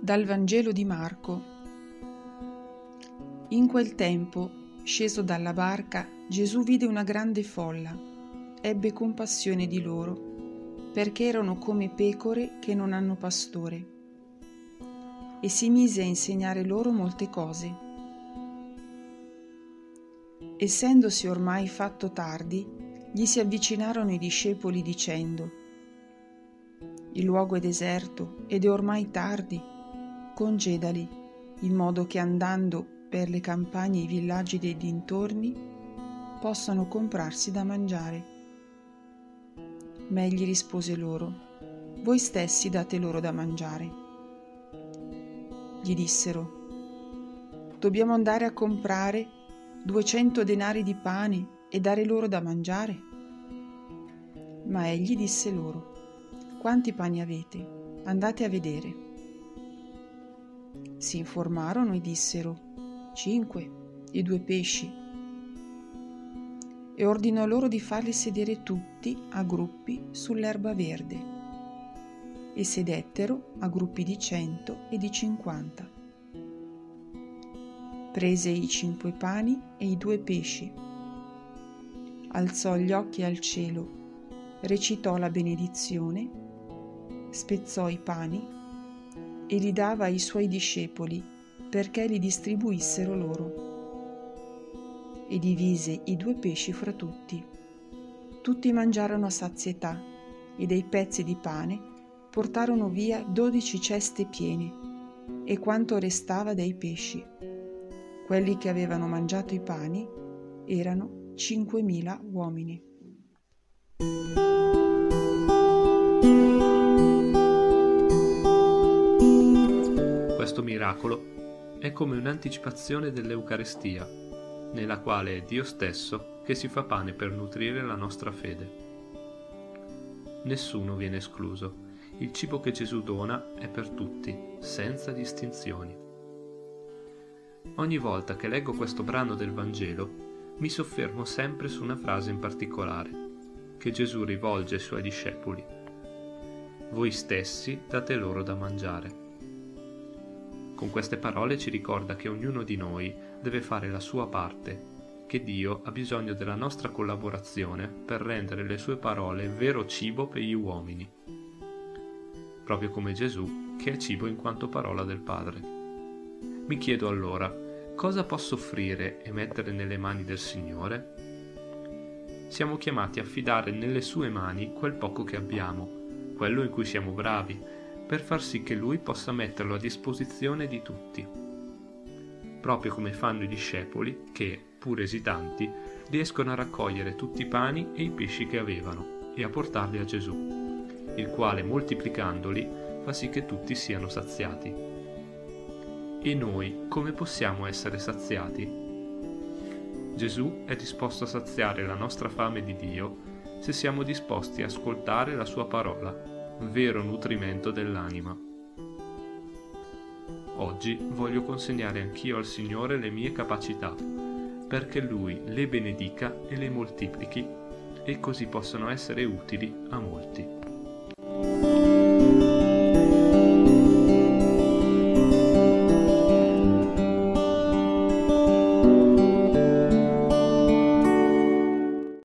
Dal Vangelo di Marco. In quel tempo, sceso dalla barca, Gesù vide una grande folla, ebbe compassione di loro, perché erano come pecore che non hanno pastore, e si mise a insegnare loro molte cose. Essendosi ormai fatto tardi, gli si avvicinarono i discepoli dicendo, il luogo è deserto ed è ormai tardi. Congedali, in modo che andando per le campagne e i villaggi dei dintorni possano comprarsi da mangiare. Ma egli rispose loro, voi stessi date loro da mangiare. Gli dissero, dobbiamo andare a comprare duecento denari di pane e dare loro da mangiare? Ma egli disse loro, quanti pani avete? Andate a vedere. Si informarono e dissero, cinque e due pesci. E ordinò loro di farli sedere tutti a gruppi sull'erba verde. E sedettero a gruppi di cento e di cinquanta. Prese i cinque pani e i due pesci. Alzò gli occhi al cielo, recitò la benedizione spezzò i pani e li dava ai suoi discepoli perché li distribuissero loro. E divise i due pesci fra tutti. Tutti mangiarono a sazietà e dei pezzi di pane portarono via dodici ceste piene e quanto restava dei pesci. Quelli che avevano mangiato i pani erano cinquemila uomini. Miracolo è come un'anticipazione dell'Eucarestia, nella quale è Dio stesso che si fa pane per nutrire la nostra fede. Nessuno viene escluso. Il cibo che Gesù dona è per tutti, senza distinzioni. Ogni volta che leggo questo brano del Vangelo, mi soffermo sempre su una frase in particolare, che Gesù rivolge ai suoi discepoli. Voi stessi date loro da mangiare. Con queste parole ci ricorda che ognuno di noi deve fare la sua parte, che Dio ha bisogno della nostra collaborazione per rendere le sue parole vero cibo per gli uomini, proprio come Gesù che è cibo in quanto parola del Padre. Mi chiedo allora, cosa posso offrire e mettere nelle mani del Signore? Siamo chiamati a fidare nelle sue mani quel poco che abbiamo, quello in cui siamo bravi, per far sì che lui possa metterlo a disposizione di tutti. Proprio come fanno i discepoli che, pur esitanti, riescono a raccogliere tutti i pani e i pesci che avevano e a portarli a Gesù, il quale moltiplicandoli fa sì che tutti siano saziati. E noi come possiamo essere saziati? Gesù è disposto a saziare la nostra fame di Dio se siamo disposti a ascoltare la sua parola vero nutrimento dell'anima. Oggi voglio consegnare anch'io al Signore le mie capacità, perché Lui le benedica e le moltiplichi e così possano essere utili a molti.